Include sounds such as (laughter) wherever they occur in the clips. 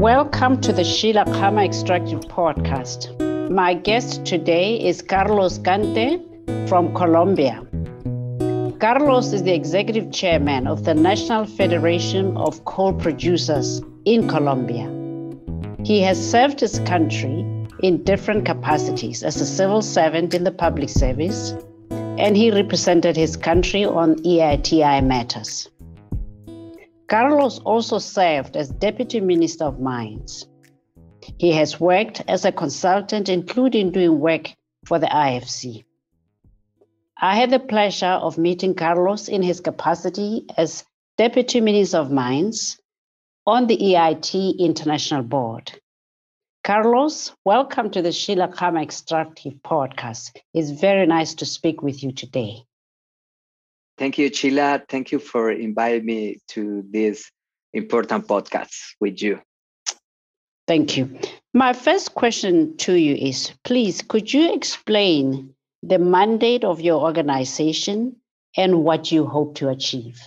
Welcome to the Sheila Khama Extractive Podcast. My guest today is Carlos Cante from Colombia. Carlos is the executive chairman of the National Federation of Coal Producers in Colombia. He has served his country in different capacities as a civil servant in the public service, and he represented his country on EITI matters. Carlos also served as Deputy Minister of Mines. He has worked as a consultant, including doing work for the IFC. I had the pleasure of meeting Carlos in his capacity as Deputy Minister of Mines on the EITI International Board. Carlos, welcome to the Sheila Khama Extractive Podcast. It's very nice to speak with you today. Thank you, Chila. Thank you for inviting me to this important podcast with you. Thank you. My first question to you is please, could you explain the mandate of your organization and what you hope to achieve?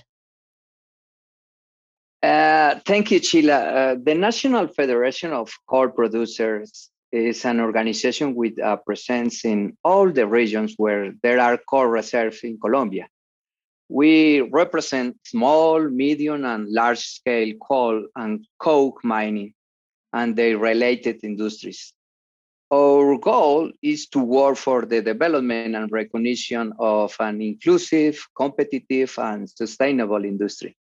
Uh, thank you, Chila. Uh, the National Federation of Coal Producers is an organization with a presence in all the regions where there are coal reserves in Colombia. We represent small, medium, and large scale coal and coke mining and their related industries. Our goal is to work for the development and recognition of an inclusive, competitive, and sustainable industry.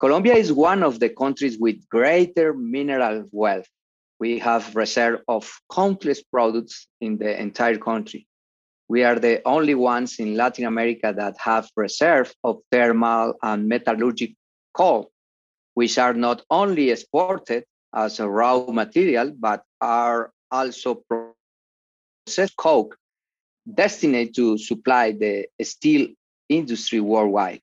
Colombia is one of the countries with greater mineral wealth. We have reserve of countless products in the entire country. We are the only ones in Latin America that have reserve of thermal and metallurgical coal, which are not only exported as a raw material, but are also processed coke destined to supply the steel industry worldwide.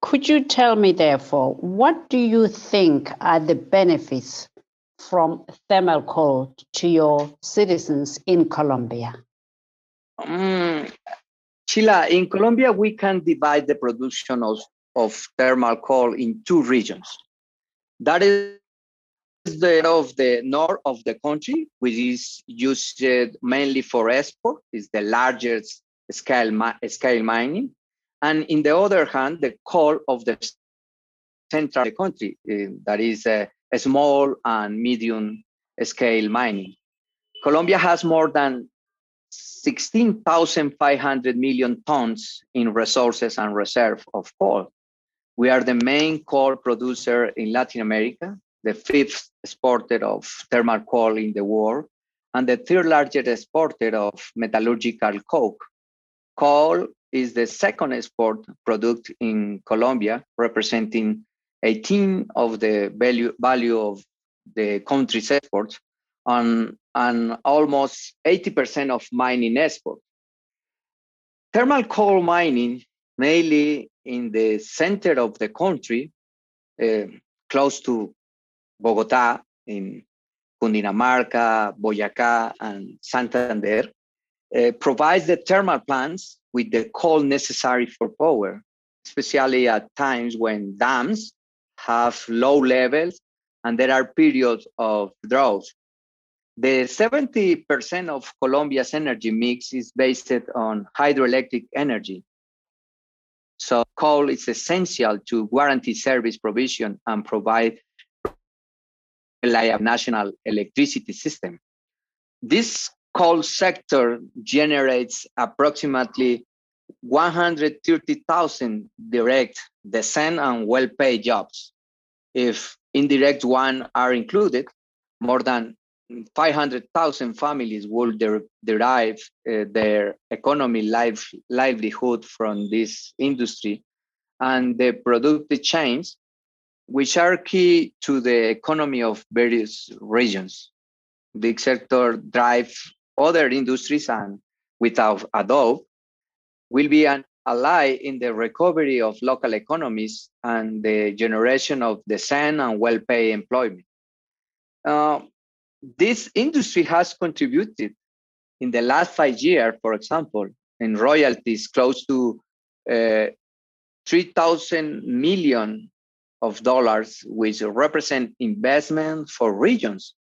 Could you tell me, therefore, what do you think are the benefits from thermal coal to your citizens in Colombia? Um, Sheila, in Colombia, we can divide the production of, of thermal coal in two regions. That is the of the north of the country, which is used mainly for export, is the largest scale, scale mining. And in the other hand, the coal of the central the country, uh, that is a small and medium scale mining. Colombia has more than 16,500 million tons in resources and reserve of coal. We are the main coal producer in Latin America the fifth exporter of thermal coal in the world, and the third largest exporter of metallurgical coke. Coal is the second export product in Colombia, representing 18 of the value, value of the country's exports and, and almost 80% of mining export. Thermal coal mining, mainly in the center of the country, uh, close to Bogotá, in Cundinamarca, Boyacá, and Santander, uh, provides the thermal plants with the coal necessary for power, especially at times when dams have low levels and there are periods of drought. The 70% of Colombia's energy mix is based on hydroelectric energy. So coal is essential to guarantee service provision and provide reliable national electricity system. This coal sector generates approximately 130,000 direct, decent, and well-paid jobs. If indirect one are included, more than 500,000 families will der derive uh, their economy life, livelihood from this industry and the productive chains which are key to the economy of various regions. The sector drive other industries and without a doubt will be an ally in the recovery of local economies and the generation of decent and well-paid employment. Uh, this industry has contributed in the last five years, for example, in royalties close to uh, 3,000 million of dollars, which represent investment for regions,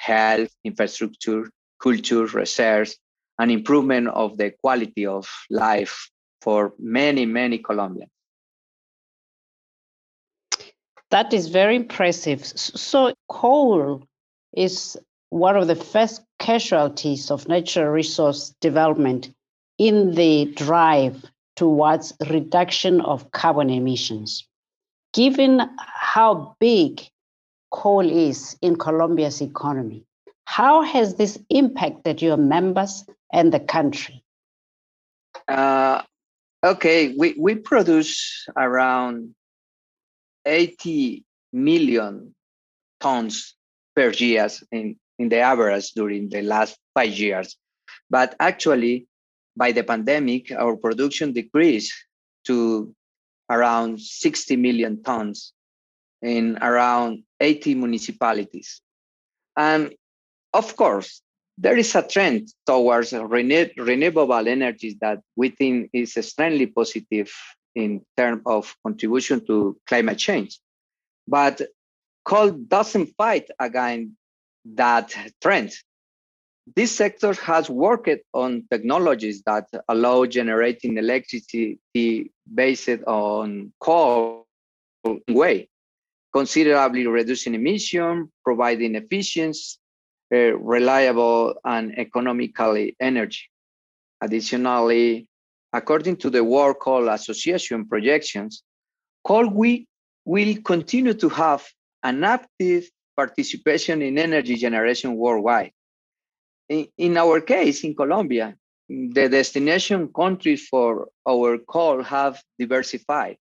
health, infrastructure, culture, research, and improvement of the quality of life for many, many Colombians. That is very impressive. So, coal is one of the first casualties of natural resource development in the drive towards reduction of carbon emissions. Given how big coal is in Colombia's economy, how has this impacted your members and the country? Uh, okay, we, we produce around 80 million tons per year in, in the average during the last five years. But actually, by the pandemic, our production decreased to around 60 million tons in around 80 municipalities. And of course, there is a trend towards rene- renewable energies that we think is extremely positive in terms of contribution to climate change. But coal doesn't fight against that trend this sector has worked on technologies that allow generating electricity based on coal way, considerably reducing emission, providing efficient, uh, reliable, and economically energy. Additionally, according to the World Coal Association projections, coal we will continue to have an active participation in energy generation worldwide in, in our case, in Colombia, the destination countries for our coal have diversified,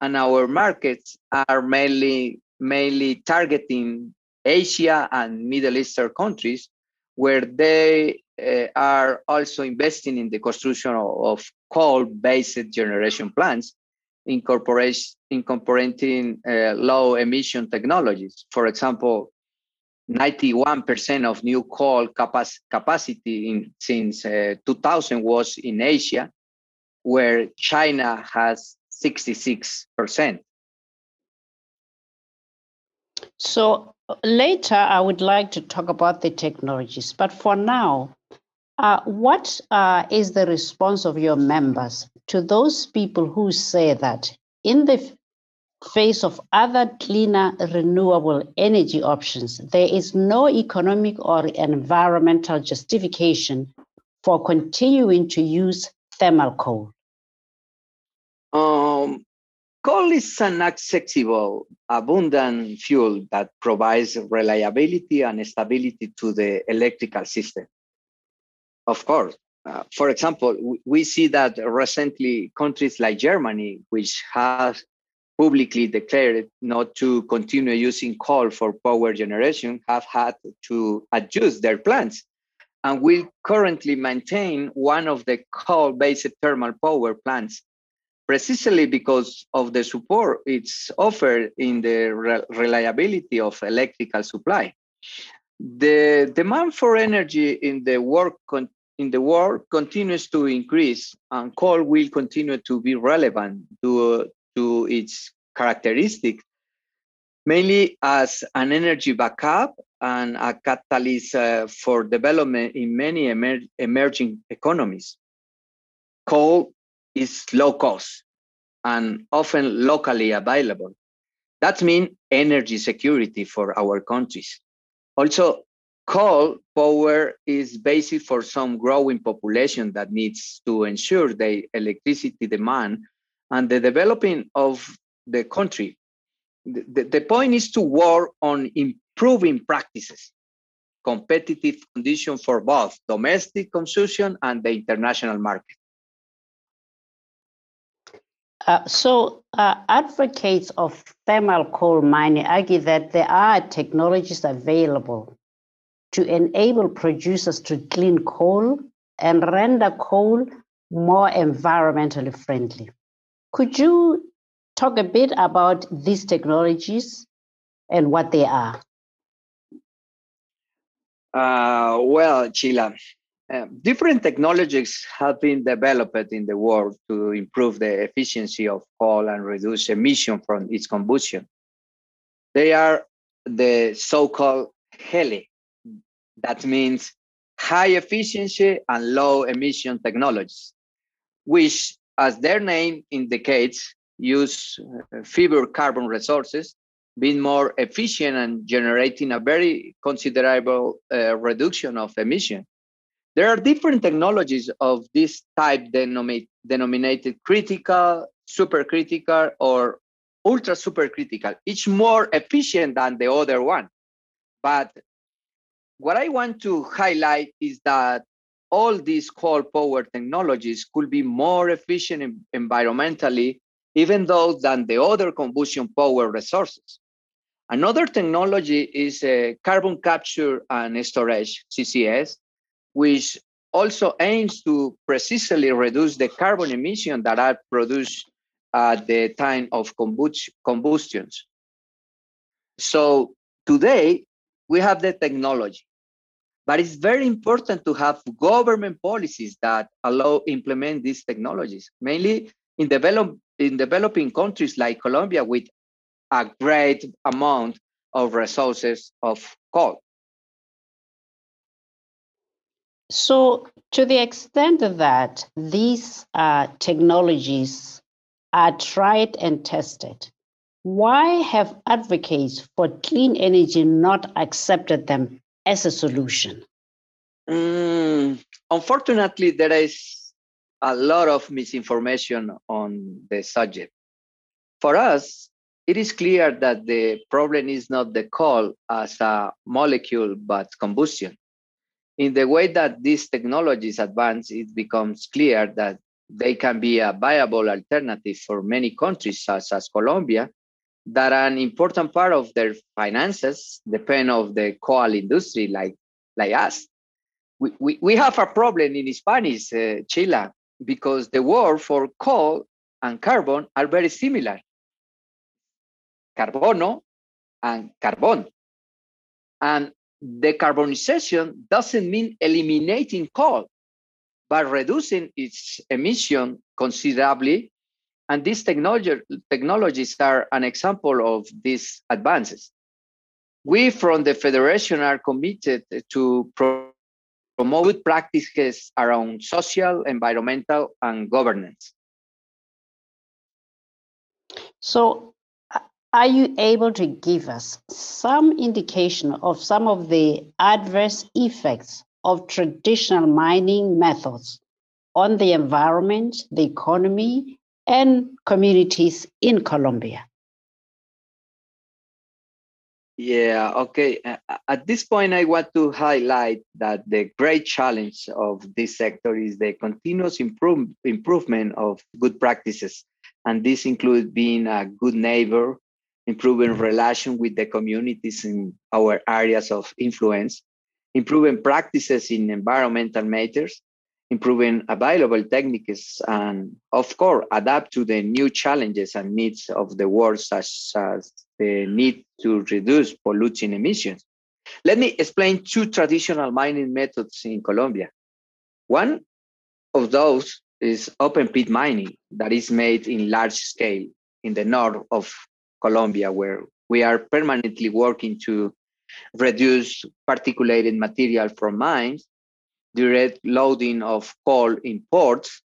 and our markets are mainly mainly targeting Asia and Middle Eastern countries, where they uh, are also investing in the construction of, of coal-based generation plants, incorporating uh, low emission technologies. For example, 91% of new coal capac- capacity in, since uh, 2000 was in Asia, where China has 66%. So later, I would like to talk about the technologies, but for now, uh, what uh, is the response of your members to those people who say that in the face of other cleaner renewable energy options, there is no economic or environmental justification for continuing to use thermal coal? Coal is an accessible, abundant fuel that provides reliability and stability to the electrical system. Of course, uh, for example, we see that recently countries like Germany, which has publicly declared not to continue using coal for power generation have had to adjust their plans and will currently maintain one of the coal-based thermal power plants precisely because of the support it's offered in the re- reliability of electrical supply. The demand for energy in the world con- in the world continues to increase, and coal will continue to be relevant to, to its characteristics, mainly as an energy backup and a catalyst uh, for development in many emer emerging economies. Coal is low cost and often locally available. That means energy security for our countries. Also, coal power is basic for some growing population that needs to ensure the electricity demand and the developing of the country. The, the point is to work on improving practices, competitive conditions for both domestic consumption and the international market. Uh, so, uh, advocates of thermal coal mining argue that there are technologies available to enable producers to clean coal and render coal more environmentally friendly. Could you talk a bit about these technologies and what they are. Uh, well, Chila, Uh, different technologies have been developed in the world to improve the efficiency of coal and reduce emission from its combustion. They are the so-called HELE. That means high efficiency and low emission technologies, which, as their name indicates, use uh, fewer carbon resources, being more efficient and generating a very considerable uh, reduction of emission. There are different technologies of this type denominated critical, supercritical, or ultra supercritical, each more efficient than the other one. But what I want to highlight is that all these coal power technologies could be more efficient environmentally, even though than the other combustion power resources. Another technology is uh, carbon capture and storage, CCS, which also aims to precisely reduce the carbon emission that are produced at the time of combustions. So today we have the technology, but it's very important to have government policies that allow implement these technologies, mainly in develop in developing countries like Colombia with a great amount of resources of coal. So, to the extent that these uh, technologies are tried and tested, why have advocates for clean energy not accepted them as a solution? Mm, unfortunately, there is a lot of misinformation on the subject. For us, it is clear that the problem is not the coal as a molecule, but combustion in the way that these technologies advance, it becomes clear that they can be a viable alternative for many countries, such as Colombia, that an important part of their finances depend of the coal industry, like like us. We, we, we have a problem in Spanish, uh, Chile, because the word for coal and carbon are very similar. Carbono and carbon. And decarbonization doesn't mean eliminating coal, but reducing its emission considerably. And these technology, technologies are an example of these advances. We from the Federation are committed to pro promote practices around social, environmental, and governance. So are you able to give us some indication of some of the adverse effects of traditional mining methods on the environment, the economy, and communities in Colombia? Yeah, okay. At this point, I want to highlight that the great challenge of this sector is the continuous improve, improvement of good practices. And this includes being a good neighbor, improving mm-hmm. relation with the communities in our areas of influence, improving practices in environmental matters, improving available techniques, and of course, adapt to the new challenges and needs of the world, such as the need to reduce polluting emissions. Let me explain two traditional mining methods in Colombia. One of those is open pit mining that is made in large scale in the north of Colombia, where we are permanently working to reduce particulated material from mines, direct loading of coal in ports,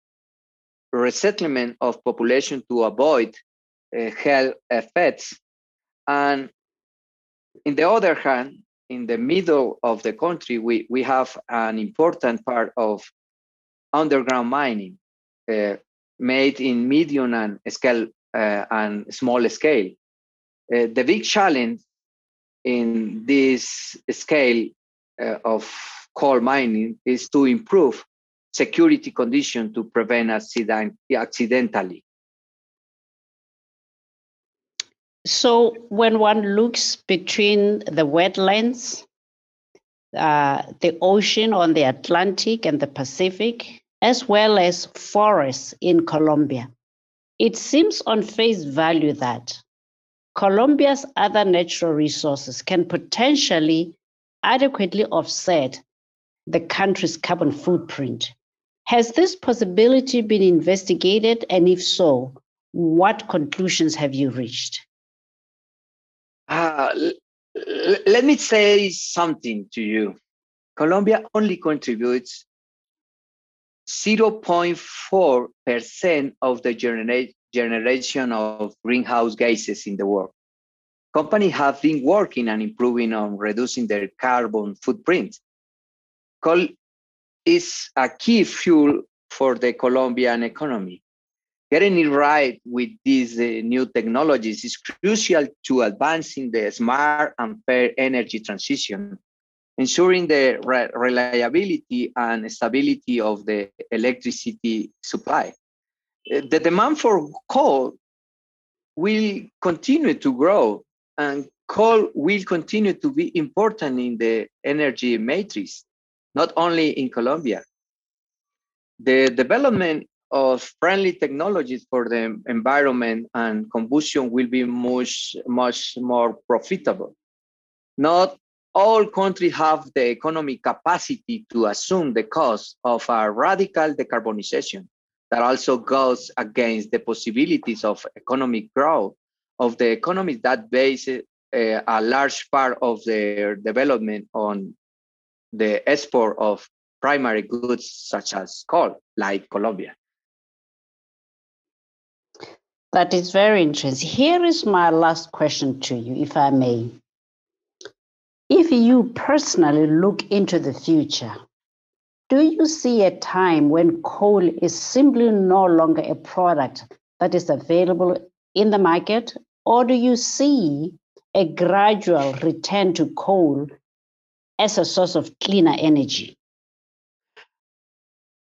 resettlement of population to avoid uh, health effects. And in the other hand, in the middle of the country, we, we have an important part of underground mining uh, made in medium and scale uh, and small scale. Uh, the big challenge in this scale uh, of coal mining is to improve security conditions to prevent accident accidentally. So when one looks between the wetlands, uh, the ocean on the Atlantic and the Pacific, as well as forests in Colombia, it seems on face value that Colombia's other natural resources can potentially adequately offset the country's carbon footprint. Has this possibility been investigated? And if so, what conclusions have you reached? Uh, let me say something to you. Colombia only contributes 0.4% of the genera generation of greenhouse gases in the world. Companies have been working and improving on reducing their carbon footprint. Coal is a key fuel for the Colombian economy. Getting it right with these uh, new technologies is crucial to advancing the smart and fair energy transition, ensuring the re reliability and stability of the electricity supply. The demand for coal will continue to grow and coal will continue to be important in the energy matrix, not only in Colombia. The development of friendly technologies for the environment and combustion will be much, much more profitable. Not all countries have the economic capacity to assume the cost of a radical decarbonization that also goes against the possibilities of economic growth of the economies that base uh, a large part of their development on the export of primary goods such as coal, like Colombia. That is very interesting. Here is my last question to you, if I may. If you personally look into the future, do you see a time when coal is simply no longer a product that is available in the market, or do you see a gradual return to coal as a source of cleaner energy?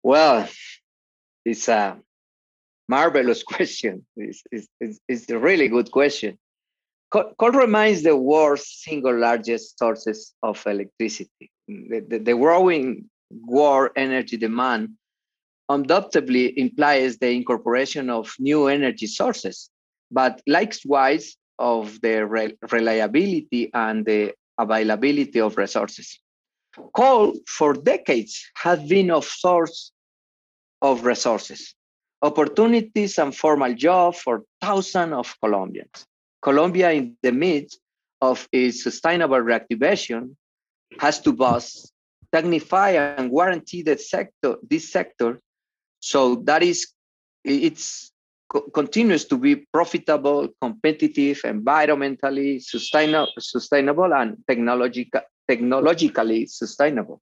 Well, it's a marvelous (laughs) question. It's, it's, it's a really good question. Coal remains the world's single largest sources of electricity. The, the, the growing world energy demand undoubtedly implies the incorporation of new energy sources, but likewise of the re reliability and the availability of resources. Coal for decades has been a source of resources, opportunities and formal jobs for thousands of Colombians. Colombia, in the midst of its sustainable reactivation, has to boost, technify, and guarantee the sector, this sector, so that is, it's continues to be profitable, competitive, environmentally sustainable, sustainable and technological, technologically sustainable.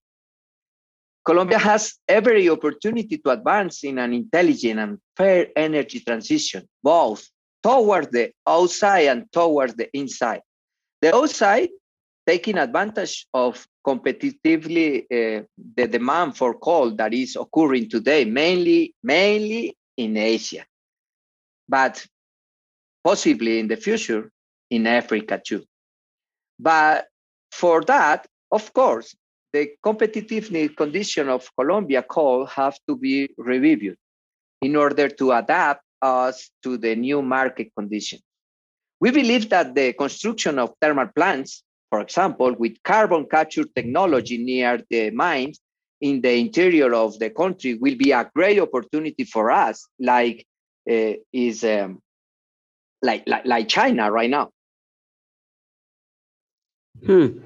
Colombia has every opportunity to advance in an intelligent and fair energy transition, both towards the outside and towards the inside. The outside, taking advantage of competitively uh, the demand for coal that is occurring today, mainly, mainly in Asia, but possibly in the future in Africa too. But for that, of course, the competitive condition of Colombia coal have to be reviewed in order to adapt us to the new market conditions. We believe that the construction of thermal plants, for example, with carbon capture technology near the mines in the interior of the country will be a great opportunity for us, like uh, is um, like, like like China right now. Hmm.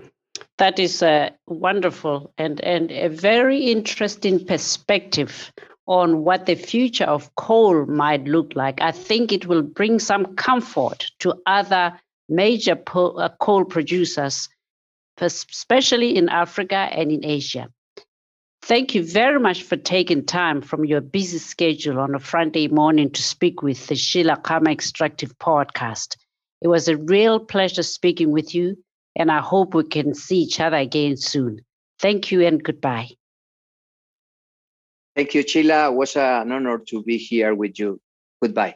That is a wonderful and, and a very interesting perspective on what the future of coal might look like. I think it will bring some comfort to other major uh, coal producers, especially in Africa and in Asia. Thank you very much for taking time from your busy schedule on a Friday morning to speak with the Sheila Khama Extractive podcast. It was a real pleasure speaking with you, and I hope we can see each other again soon. Thank you and goodbye. Thank you, Sheila. It was an honor to be here with you. Goodbye.